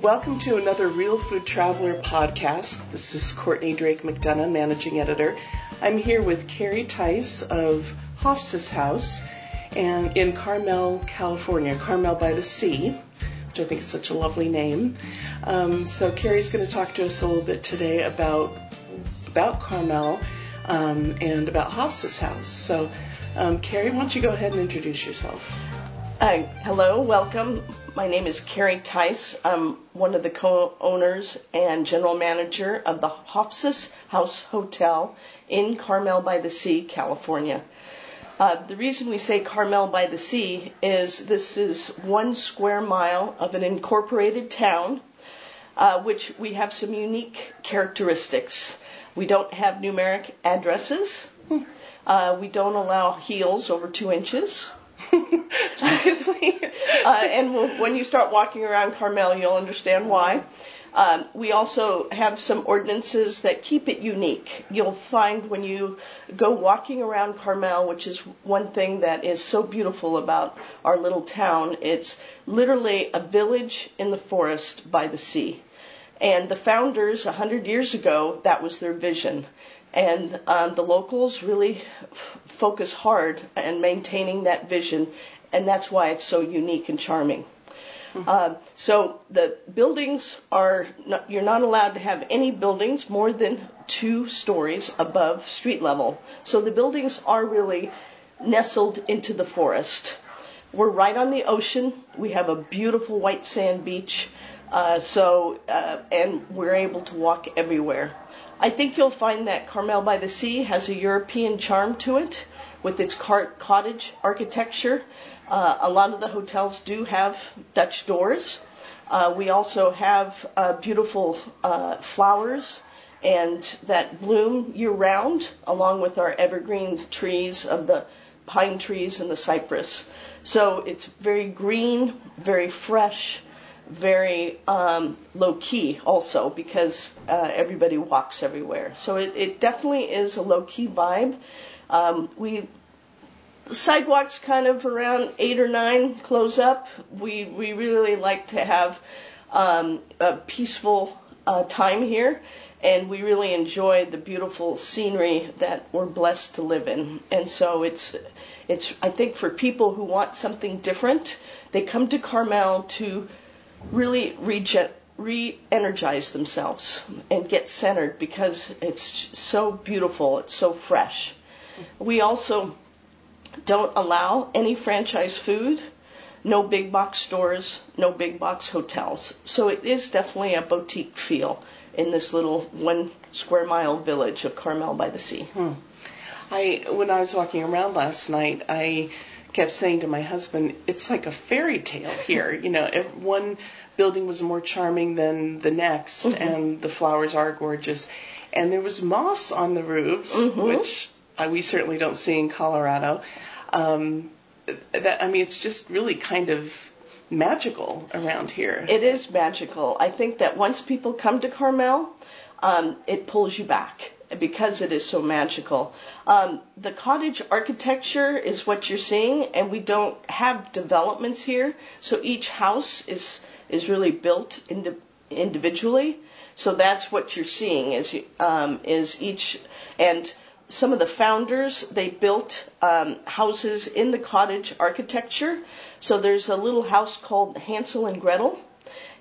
Welcome to another Real Food Traveler podcast. This is Courtney Drake McDonough, managing editor. I'm here with Carrie Theis of Hofsas House and in Carmel, California, Carmel by the Sea, which I think is such a lovely name. Um, so Carrie's going to talk to us a little bit today about about Carmel um, and about Hofsas House. So, um, Carrie, why don't you go ahead and introduce yourself? Hi, hello, welcome. My name is Carrie Theis. I'm one of the co-owners and general manager of the Hofsas House Hotel in Carmel by the Sea, California. Uh, the reason we say Carmel by the Sea is this is one square mile of an incorporated town, uh, which we have some unique characteristics. We don't have numeric addresses. Uh, we don't allow heels over two inches. Seriously. uh, and when you start walking around Carmel, you'll understand why. Um, we also have some ordinances that keep it unique. You'll find when you go walking around Carmel, which is one thing that is so beautiful about our little town, it's literally a village in the forest by the sea. And the founders, a hundred years ago, that was their vision. And um, the locals really f- focus hard on maintaining that vision, and that's why it's so unique and charming. Mm-hmm. Uh, so the buildings are not, you're not allowed to have any buildings more than two stories above street level. So the buildings are really nestled into the forest. We're right on the ocean. We have a beautiful white sand beach. Uh, so uh, and we're able to walk everywhere. I think you'll find that Carmel by the Sea has a European charm to it with its cottage architecture. Uh, a lot of the hotels do have Dutch doors. Uh, we also have uh, beautiful uh, flowers and that bloom year round, along with our evergreen trees of the pine trees and the cypress. So it's very green, very fresh, very um, low key also because uh, everybody walks everywhere. So it, it definitely is a low key vibe. Um, we sidewalks kind of around eight or nine close up. We we really like to have um, a peaceful uh, time here, and we really enjoy the beautiful scenery that we're blessed to live in. And so it's it's I think for people who want something different, they come to Carmel to really re-energize themselves and get centered because it's so beautiful, it's so fresh. We also don't allow any franchise food, no big box stores, no big box hotels. So it is definitely a boutique feel in this little one square mile village of Carmel by the Sea. Hmm. I when I was walking around last night, I kept saying to my husband, it's like a fairy tale here. You know, one building was more charming than the next, mm-hmm. and the flowers are gorgeous. And there was moss on the roofs, mm-hmm. which uh, we certainly don't see in Colorado. Um, that I mean, it's just really kind of magical around here. It is magical. I think that once people come to Carmel, um, it pulls you back because it is so magical. Um, the cottage architecture is what you're seeing, and we don't have developments here, so each house is is really built indi- individually. So that's what you're seeing is um, is each and some of the founders they built um, houses in the cottage architecture. So there's a little house called Hansel and Gretel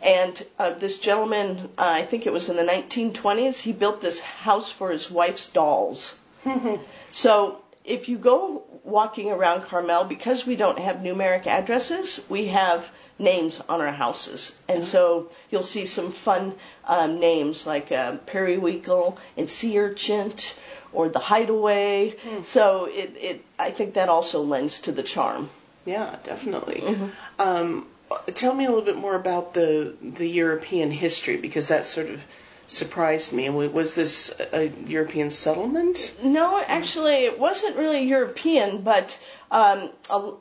and uh, this gentleman, uh, I think it was in the 1920s, he built this house for his wife's dolls. so if you go walking around Carmel, because we don't have numeric addresses, we have names on our houses. And so you'll see some fun um, names like uh, Periwinkle and Sea Urchin or The Hideaway. Mm. So it, it, I think that also lends to the charm. Yeah, definitely. Mm-hmm. Um, tell me a little bit more about the the European history because that sort of surprised me. Was this a European settlement? No, actually, it wasn't really European, but um, a,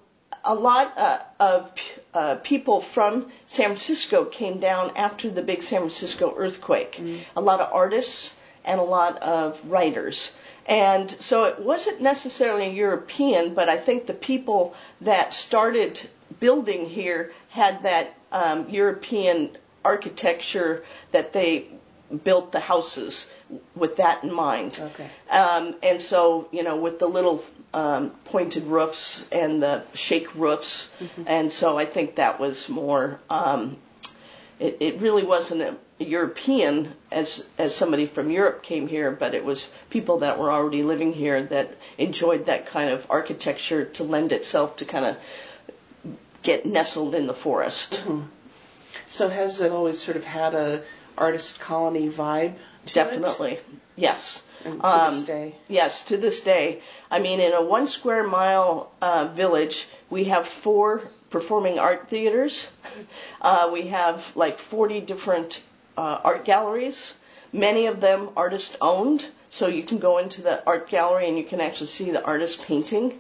a lot uh, of uh, people from San Francisco came down after the big San Francisco earthquake. Mm. A lot of artists and a lot of writers. And so it wasn't necessarily European, but I think the people that started building here had that um, European architecture that they built the houses with that in mind. Okay. Um, and so, you know, with the little um, pointed roofs and the shake roofs, and so I think that was more. Um, it, it really wasn't a European as as somebody from Europe came here, but it was people that were already living here that enjoyed that kind of architecture to lend itself to kind of get nestled in the forest. So has it always sort of had a artist colony vibe? To Definitely, yes. And to this Um, day. Yes, to this day. I mean, in a one square mile uh, village, we have four performing art theaters. Uh, we have like 40 different uh, art galleries, many of them artist owned. So you can go into the art gallery and you can actually see the artist painting.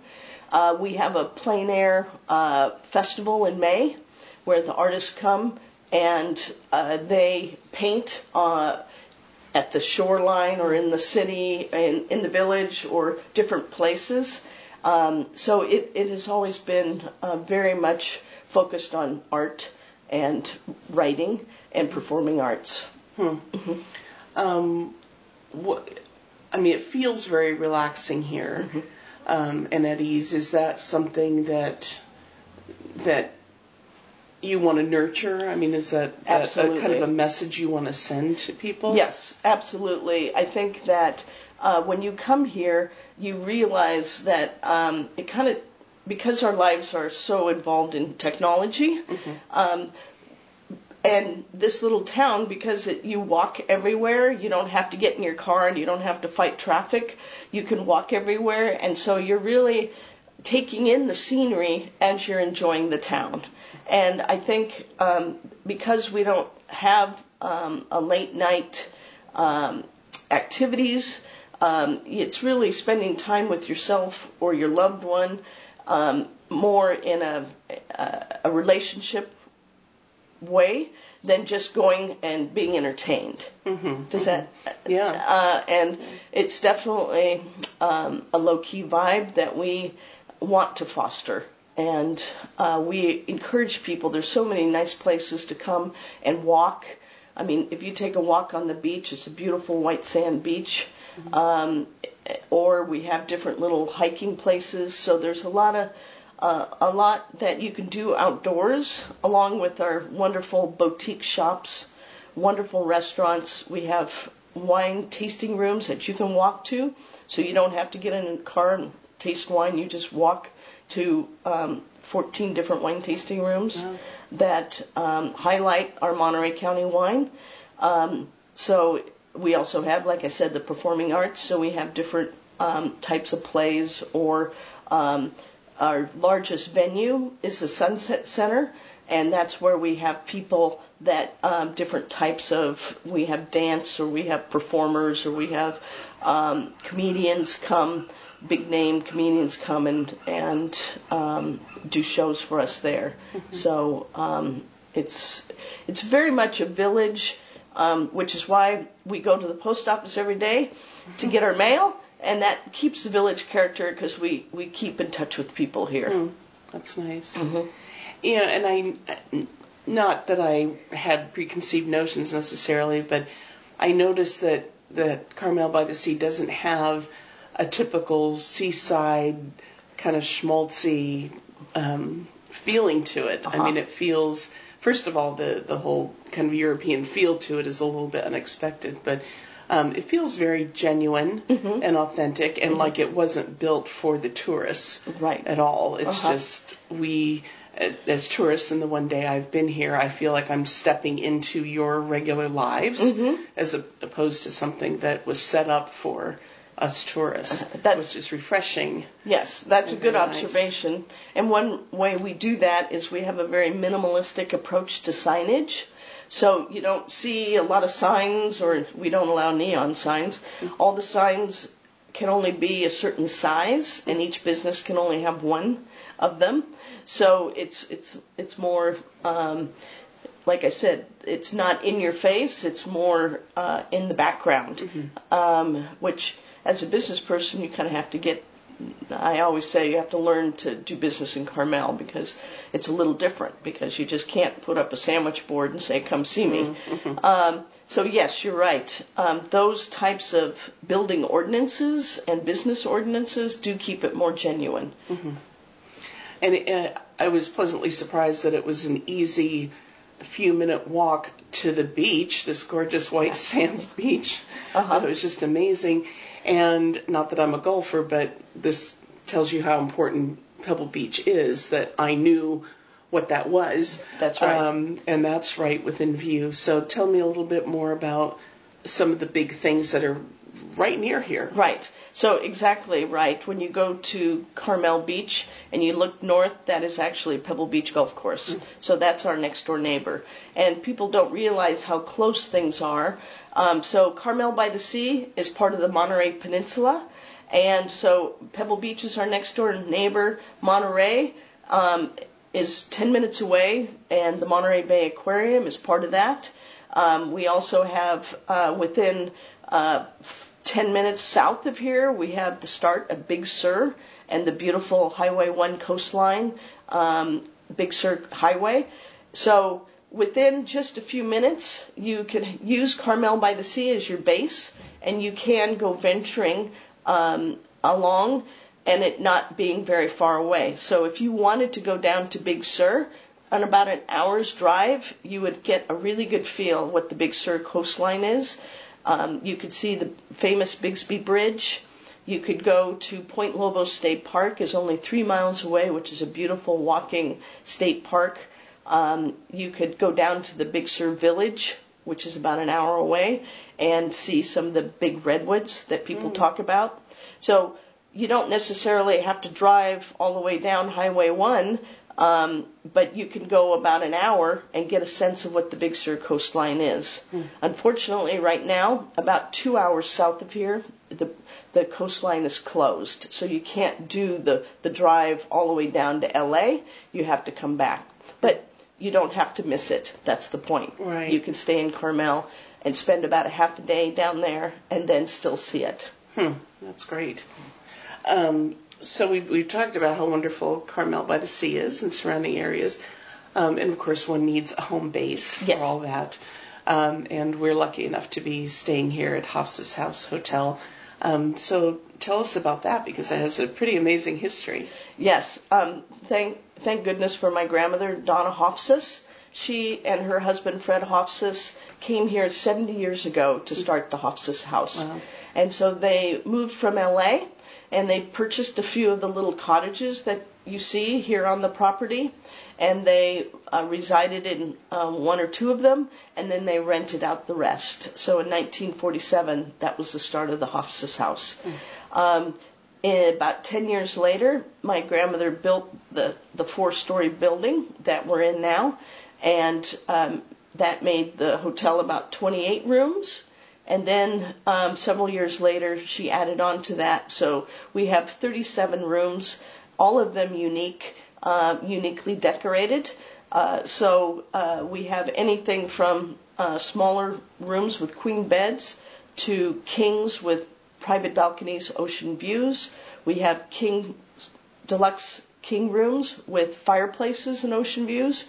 Uh, we have a plein air uh, festival in May where the artists come and uh, they paint uh, at the shoreline or in the city, in, in the village, or different places. Um, so it, it has always been uh, very much focused on art and writing and performing arts. Um, what, I mean, it feels very relaxing here Mm-hmm. Um, and at ease. Is that something that that you want to nurture? I mean, is that a, a kind of a message you want to send to people? Yes, absolutely. I think that uh, when you come here, you realize that um, it kind of, because our lives are so involved in technology, um, and this little town, because it, you walk everywhere, you don't have to get in your car and you don't have to fight traffic. You can walk everywhere, and so you're really taking in the scenery as you're enjoying the town. And I think um, because we don't have um, a late night um, activities, um, it's really spending time with yourself or your loved one um, more in a, a, a relationship way than just going and being entertained. Mm-hmm. Does that? Yeah. Uh, and it's definitely um, a low key vibe that we want to foster. And uh, we encourage people. There's so many nice places to come and walk. I mean, if you take a walk on the beach, it's a beautiful white sand beach. Um, or we have different little hiking places. So there's a lot of uh, a lot that you can do outdoors, along with our wonderful boutique shops, wonderful restaurants. We have wine tasting rooms that you can walk to, so you don't have to get in a car and taste wine. You just walk to um, 14 different wine tasting rooms Wow. that um, highlight our Monterey County wine. Um, so we also have, like I said, the performing arts. So we have different um, types of plays or um, our largest venue is the Sunset Center, and that's where we have people that um, different types of. We have dance, or we have performers, or we have um, comedians come, big name comedians come and and um, do shows for us there. So um, it's it's very much a village, um, which is why we go to the post office every day to get our mail and that keeps the village character because we we keep in touch with people here. Mm, that's nice. Mhm. You know, and I, not that I had preconceived notions necessarily, but I noticed that that Carmel by the Sea doesn't have a typical seaside kind of schmaltzy um, feeling to it. I Uh-huh. mean, it feels. First of all, the the whole kind of European feel to it is a little bit unexpected, but um, it feels very genuine Mhm. and authentic, and like it wasn't built for the tourists Right. at all. It's Uh-huh. just we, uh, as tourists, in the one day I've been here, I feel like I'm stepping into your regular lives Mhm. as a, opposed to something that was set up for us tourists. That's- which is refreshing. Yes, that's a good nice. observation. And one way we do that is we have a very minimalistic approach to signage. So you don't see a lot of signs, or we don't allow neon signs. All the signs can only be a certain size, and each business can only have one of them. So it's it's it's more, um, like I said, it's not in your face. It's more uh, in the background, um, which as a business person you kind of have to get I always say you have to learn to do business in Carmel because it's a little different because you just can't put up a sandwich board and say, come see me. Mm-hmm. Um, so yes, you're right. Um, those types of building ordinances and business ordinances do keep it more genuine. Mm-hmm. And uh, I was pleasantly surprised that it was an easy few minute walk to the beach, this gorgeous white sands beach. Uh-huh. It was just amazing. And not that I'm a golfer, but this tells you how important Pebble Beach is that I knew what that was. That's right. Um, and that's right within view. So tell me a little bit more about some of the big things that are right near here. Right. So exactly right. When you go to Carmel Beach and you look north, that is actually Pebble Beach Golf Course. Mm. So that's our next door neighbor. And people don't realize how close things are. Um, so Carmel by the Sea is part of the Monterey Peninsula. And so Pebble Beach is our next door neighbor. Monterey um, is 10 minutes away, and the Monterey Bay Aquarium is part of that. Um, we also have uh, within uh, 10 minutes south of here, we have the start of Big Sur and the beautiful Highway 1 coastline, um, Big Sur Highway. So within just a few minutes, you can use Carmel by the Sea as your base, and you can go venturing um, along and it not being very far away. So if you wanted to go down to Big Sur, on about an hour's drive, you would get a really good feel what the Big Sur coastline is. Um, you could see the famous Bixby Bridge. You could go to Point Lobos State Park, is only three miles away, which is a beautiful walking state park. Um, you could go down to the Big Sur Village, which is about an hour away, and see some of the big redwoods that people mm. talk about. So you don't necessarily have to drive all the way down Highway 1, um, but you can go about an hour and get a sense of what the Big Sur coastline is. Mm. Unfortunately, right now, about two hours south of here, the the coastline is closed, so you can't do the the drive all the way down to LA. You have to come back, but you don't have to miss it. That's the point. Right. You can stay in Carmel and spend about a half a day down there, and then still see it. Hmm, that's great. Um, so we've, we've talked about how wonderful Carmel by the Sea is and surrounding areas. Um, and of course, one needs a home base yes. for all that. Um, and we're lucky enough to be staying here at Hofsas House Hotel. Um, so tell us about that because it has a pretty amazing history. Yes. Um, thank thank goodness for my grandmother Donna Hofsas. She and her husband Fred Hofsas came here 70 years ago to start the Hofsas House, wow. and so they moved from LA and they purchased a few of the little cottages that you see here on the property, and they uh, resided in um, one or two of them, and then they rented out the rest. So in 1947, that was the start of the Hofsas house. Mm. Um, about 10 years later, my grandmother built the, the four story building that we're in now, and um, that made the hotel about 28 rooms. And then um, several years later, she added on to that. So we have 37 rooms, all of them unique, uh, uniquely decorated. Uh, so uh, we have anything from uh, smaller rooms with queen beds to kings with private balconies, ocean views. We have king deluxe king rooms with fireplaces and ocean views.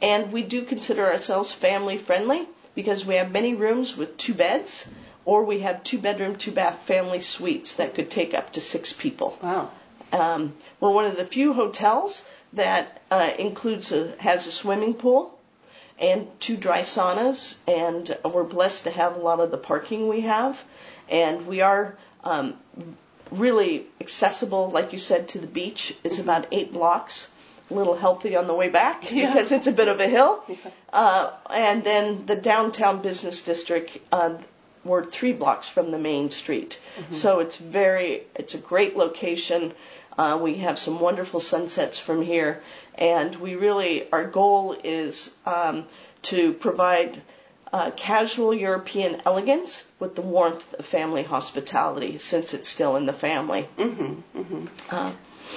And we do consider ourselves family friendly because we have many rooms with two beds, or we have two bedroom, two bath family suites that could take up to six people. Wow. Um, we're one of the few hotels that uh, includes a, has a swimming pool and two dry saunas, and we're blessed to have a lot of the parking we have, and we are um, really accessible, like you said, to the beach. It's mm-hmm. about eight blocks little healthy on the way back yeah. because it's a bit of a hill. Uh, and then the downtown business district, uh, we're three blocks from the main street. Mm-hmm. So it's very, it's a great location. Uh, we have some wonderful sunsets from here, and we really, our goal is um, to provide uh, casual European elegance with the warmth of family hospitality, since it's still in the family. Mm-hmm, mm-hmm. Uh,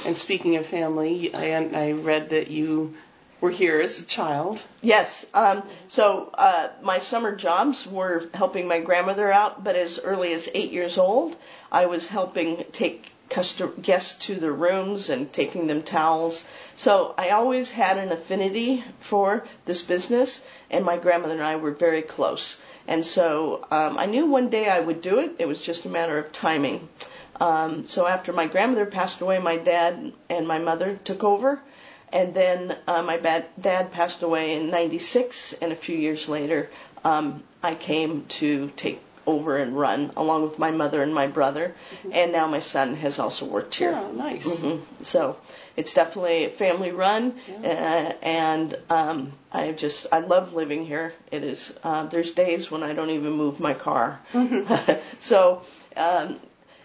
and speaking of family, I, I read that you were here as a child. Yes. Um, so uh, my summer jobs were helping my grandmother out, but as early as eight years old, I was helping take guests to their rooms and taking them towels. So I always had an affinity for this business, and my grandmother and I were very close. And so um, I knew one day I would do it. It was just a matter of timing. Um, so after my grandmother passed away, my dad and my mother took over. And then uh, my bad, dad passed away in 96, and a few years later, um, I came to take over and run along with my mother and my brother. Mm-hmm. And now my son has also worked here. Oh, nice. Mm-hmm. So it's definitely a family run, yeah. uh, and um, I just I love living here. It is. Uh, there's days when I don't even move my car. Mm-hmm. so, um,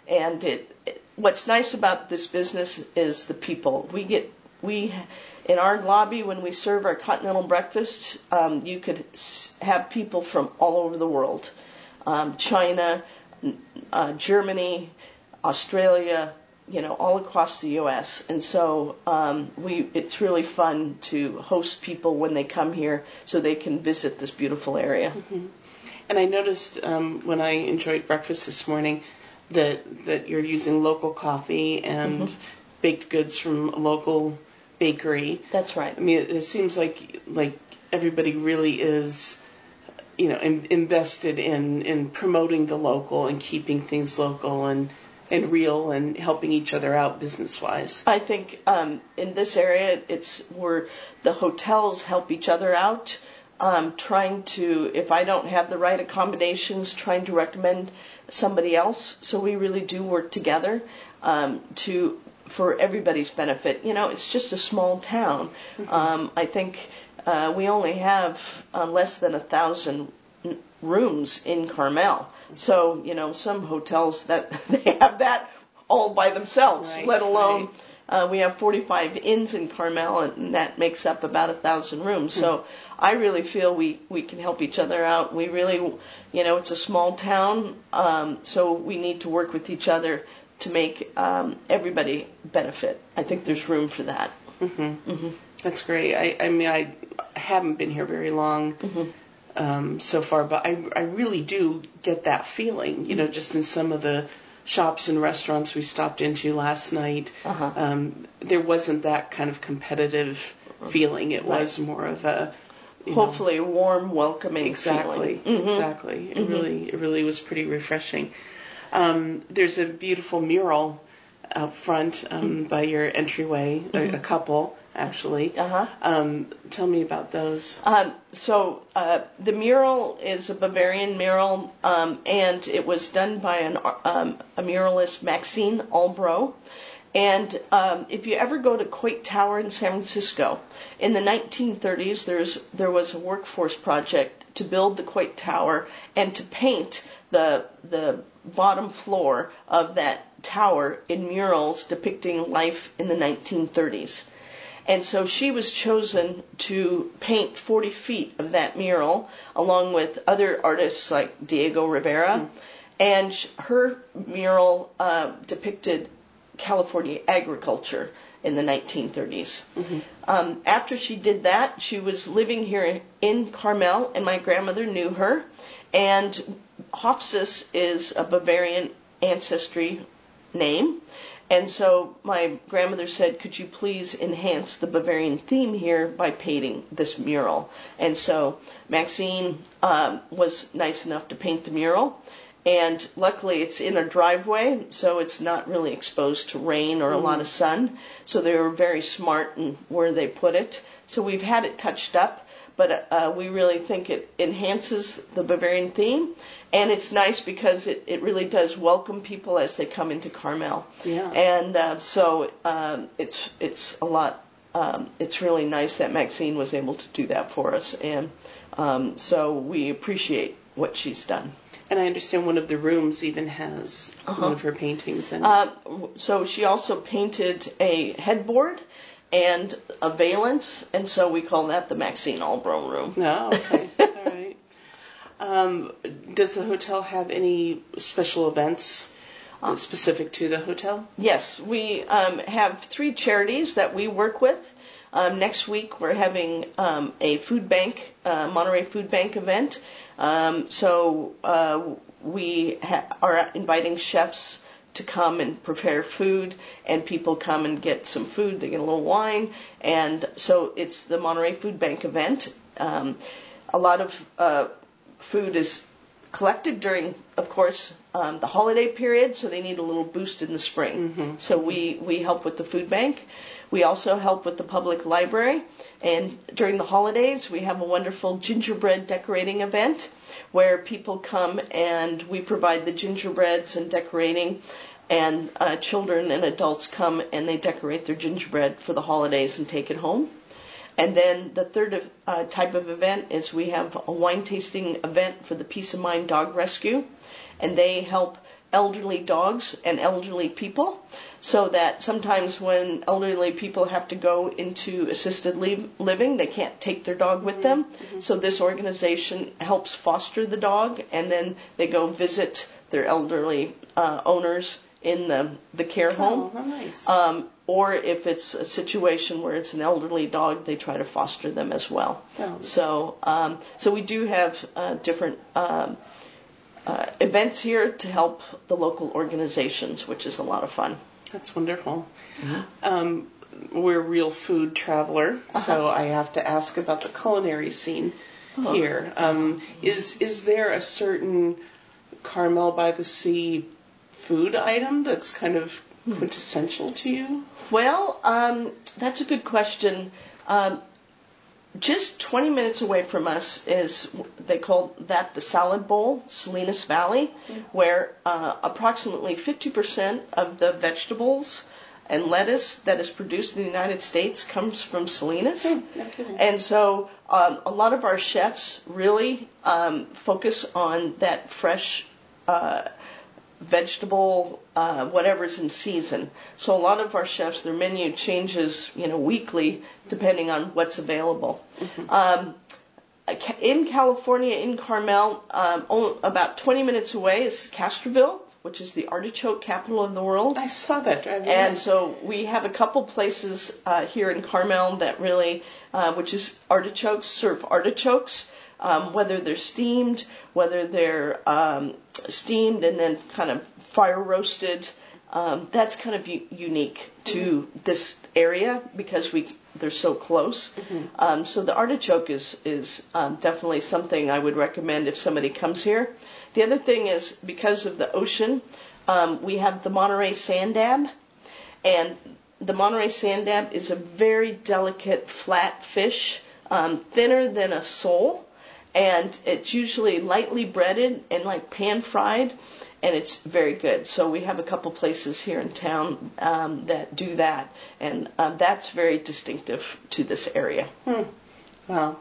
and it, it. What's nice about this business is the people. We get we in our lobby when we serve our continental breakfast. Um, you could have people from all over the world, um, China, uh, Germany, Australia, you know, all across the U.S. And so um, we, it's really fun to host people when they come here, so they can visit this beautiful area. Mm-hmm. And I noticed um, when I enjoyed breakfast this morning that that you're using local coffee and mm-hmm. baked goods from a local bakery. That's right. I mean, it, it seems like like everybody really is you know, in, invested in in promoting the local and keeping things local and and real and helping each other out business wise. I think um, in this area, it's where the hotels help each other out. Um, trying to, if I don't have the right accommodations, trying to recommend somebody else. So we really do work together um, to for everybody's benefit. You know, it's just a small town. Mm-hmm. Um, I think uh, we only have uh, less than a thousand rooms in Carmel. So, you know, some hotels that they have that all by themselves, right, let alone right. uh, we have 45 inns in Carmel, and that makes up about a thousand rooms. Hmm. So, I really feel we we can help each other out. We really, you know, it's a small town, um, so we need to work with each other to make um, everybody benefit. I think there's room for that. Mm-hmm. Mm-hmm. That's great. I, I mean, I haven't been here very long. Mm-hmm um, so far, but I, I really do get that feeling, you know, just in some of the shops and restaurants we stopped into last night. Uh-huh. Um, there wasn't that kind of competitive feeling. It right. was more of a hopefully know, warm, welcoming exactly, mm-hmm. Exactly. It mm-hmm. really, it really was pretty refreshing. Um, there's a beautiful mural out front um, mm-hmm. by your entryway, a, a mm-hmm. couple actually. Uh-huh. Um, tell me about those. Um, so uh, the mural is a Bavarian mural, um, and it was done by an, um, a muralist, Maxine Albro. And um, if you ever go to Coit Tower in San Francisco, in the 1930s, there's there was a workforce project to build the Coit Tower and to paint the the bottom floor of that tower in murals depicting life in the 1930s. And so she was chosen to paint 40 feet of that mural along with other artists like Diego Rivera. And her mural uh, depicted California agriculture in the 1930s. Mm-hmm. Um, after she did that, she was living here in Carmel, and my grandmother knew her. And Hofsas is a Bavarian ancestry name. And so my grandmother said, could you please enhance the Bavarian theme here by painting this mural? And so Maxine um, was nice enough to paint the mural. And luckily it's in a driveway, so it's not really exposed to rain or a lot of sun. So they were very smart in where they put it. So we've had it touched up but uh, we really think it enhances the Bavarian theme. And it's nice because it, it really does welcome people as they come into Carmel. Yeah. And uh, so um, it's it's a lot. Um, it's really nice that Maxine was able to do that for us, and um, so we appreciate what she's done. And I understand one of the rooms even has uh-huh. one of her paintings in it. Uh, so she also painted a headboard and a valence, and so we call that the Maxine Albro room. Oh, okay. All right. Um, does the hotel have any special events uh, specific to the hotel? Yes, we um, have three charities that we work with. Um, next week we're having um, a food bank, uh, Monterey Food Bank event. Um, so uh, we ha- are inviting chefs to come and prepare food, and people come and get some food. They get a little wine, and so it's the Monterey Food Bank event. Um, a lot of uh, food is collected during, of course, um, the holiday period, so they need a little boost in the spring. Mm-hmm. So we, we help with the food bank. We also help with the public library. And during the holidays, we have a wonderful gingerbread decorating event where people come and we provide the gingerbreads and decorating. And uh, children and adults come and they decorate their gingerbread for the holidays and take it home. And then the third uh, type of event is we have a wine tasting event for the Peace of Mind Dog Rescue, and they help elderly dogs and elderly people so that sometimes when elderly people have to go into assisted leave, living, they can't take their dog with them. Mm-hmm. So this organization helps foster the dog, and then they go visit their elderly uh, owners in the the care home. Oh, nice. Um, or if it's a situation where it's an elderly dog, they try to foster them as well. Oh. So, um, so we do have uh, different um, uh, events here to help the local organizations, which is a lot of fun. That's wonderful. Mm-hmm. Um, we're real food traveler, Uh-huh. so I have to ask about the culinary scene Oh. here. Um, is is there a certain Carmel by the Sea food item that's kind of Hmm. quintessential to you? Well, um, that's a good question. Um, just 20 minutes away from us is they call that the salad bowl, Salinas Valley, where uh, approximately 50% of the vegetables and lettuce that is produced in the United States comes from Salinas. kidding. And so um, a lot of our chefs really um, focus on that fresh uh, vegetable, uh, whatever's in season. So a lot of our chefs, their menu changes, you know, weekly depending on what's available. Um, in California, in Carmel, um, only about 20 minutes away is Castroville, which is the artichoke capital of the world. I saw that driving And so we have a couple places uh, here in Carmel that really, uh, which is artichokes, serve artichokes, um, whether they're steamed, whether they're um, steamed and then kind of fire roasted. Um, that's kind of u- unique to this area because we they're so close. Um, so the artichoke is is um, definitely something I would recommend if somebody comes here. The other thing is because of the ocean, um, we have the Monterey sand dab, and the Monterey sand dab is a very delicate flat fish, um, thinner than a sole, and it's usually lightly breaded and like pan fried, and it's very good. So we have a couple places here in town um, that do that, and uh, that's very distinctive to this area. Wow.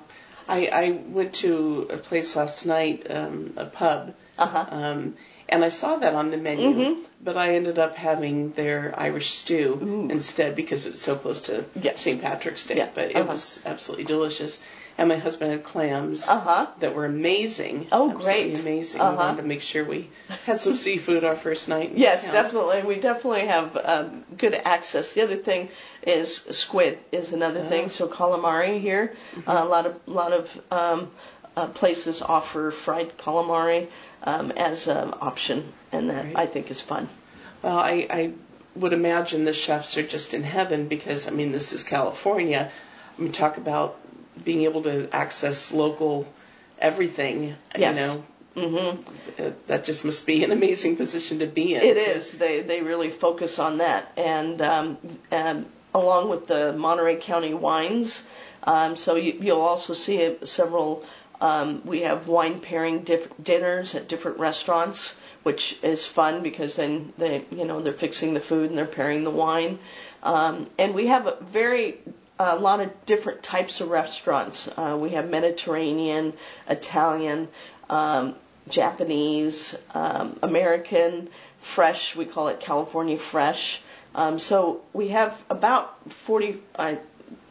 I, I went to a place last night, um, a pub, Uh-huh. um, and I saw that on the menu, Mhm. but I ended up having their Irish stew instead because it was so close to Yes. St. Patrick's Day. Yeah. But it Uh-huh. was absolutely delicious. And my husband had clams Uh huh. that were amazing. Oh, absolutely great. amazing. We Uh-huh. wanted to make sure we had some seafood our first night. Yes, definitely. We definitely have um, good access. The other thing is squid is another Oh. thing. So calamari here, Mm-hmm. uh, a lot of lot of um, uh, places offer fried calamari um, as an option, and that Right. I think is fun. Well, I, I would imagine the chefs are just in heaven because, I mean, this is California. I mean, talk about being able to access local everything. Yes. You know, hmm uh, that just must be an amazing position to be in. It is. They they really focus on that, and um, um, along with the Monterey County wines. Um, so you, you'll also see several. Um, we have wine pairing diff- dinners at different restaurants, which is fun because then they you know they're fixing the food and they're pairing the wine, um, and we have a very a lot of different types of restaurants. Uh, we have Mediterranean, Italian, um, Japanese, um, American, fresh. We call it California fresh. Um, so we have about 40. I,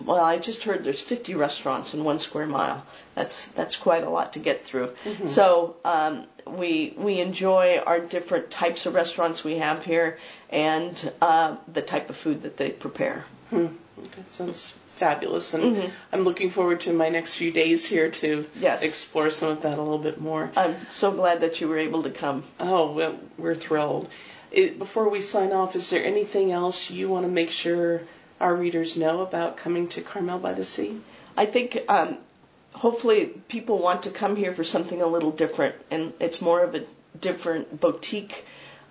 well, I just heard there's 50 restaurants in one square mile. That's that's quite a lot to get through. So um, we we enjoy our different types of restaurants we have here and uh, the type of food that they prepare. That sounds fabulous, and I'm looking forward to my next few days here to Mm-hmm. Yes. explore some of that a little bit more. I'm so glad that you were able to come. Oh, well, we're thrilled. it, before we sign off, is there anything else you want to make sure our readers know about coming to Carmel by the Sea? I think um, hopefully people want to come here for something a little different, and it's more of a different boutique,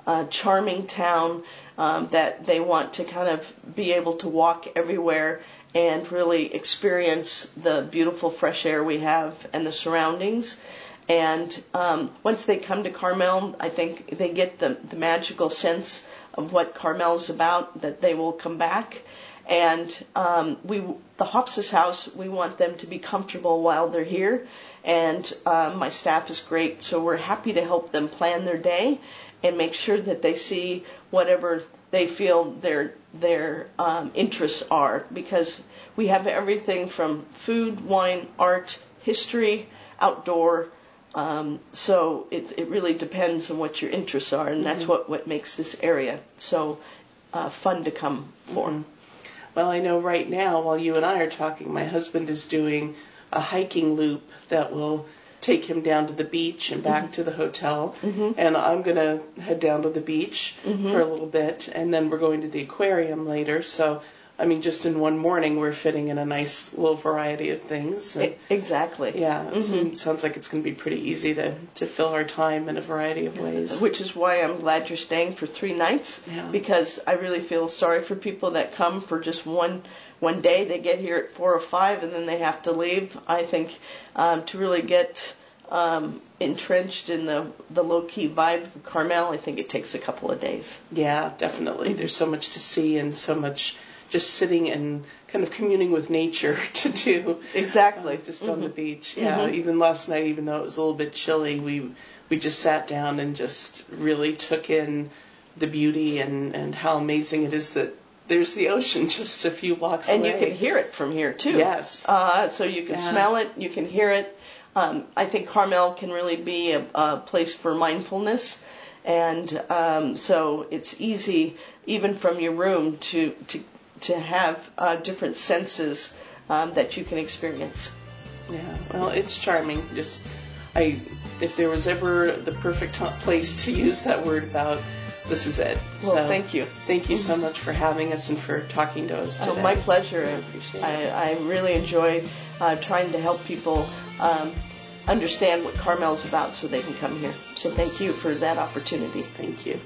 uh, charming town um, that they want to kind of be able to walk everywhere and really experience the beautiful fresh air we have and the surroundings. And um, once they come to Carmel, I think they get the, the magical sense of what Carmel is about, that they will come back. And um, we, the Hofsas House, we want them to be comfortable while they're here. And uh, my staff is great, so we're happy to help them plan their day and make sure that they see whatever they feel their their um, interests are. Because we have everything from food, wine, art, history, outdoor. Um, so it, it really depends on what your interests are, and that's mm-hmm. what, what makes this area so uh, fun to come for. Mm-hmm. Well, I know right now, while you and I are talking, my husband is doing a hiking loop that will take him down to the beach and back mm-hmm. to the hotel. Mm-hmm. And I'm going to head down to the beach mm-hmm. for a little bit, and then we're going to the aquarium later. So I mean, just in one morning, we're fitting in a nice little variety of things. And, exactly. Yeah, it mm-hmm. sounds like it's going to be pretty easy to, to fill our time in a variety of ways. Which is why I'm glad you're staying for three nights yeah. because I really feel sorry for people that come for just one one day. They get here at four or five and then they have to leave. I think um, to really get um, entrenched in the the low key vibe of Carmel, I think it takes a couple of days. Yeah, definitely. There's so much to see and so much just sitting and kind of communing with nature to do. Exactly. Uh, just mm-hmm. on the mm-hmm. beach. Yeah. Mm-hmm. Even last night, even though it was a little bit chilly, we we just sat down and just really took in the beauty and and how amazing it is that there's the ocean just a few blocks and away. And you can hear it from here too. Yes. Uh, so you can yeah. smell it, you can hear it. Um, I think Carmel can really be a, a place for mindfulness, and um, so it's easy even from your room to to to have uh, different senses um, that you can experience. Yeah, well, it's charming. Just, I, if there was ever the perfect place to use that word about, this is it. Well, so, thank you. Thank you so much for having us and for talking to us today. Oh, my pleasure. I appreciate I, it. I really enjoy uh, trying to help people um, understand what Carmel's about so they can come here. So thank you for that opportunity. Thank you.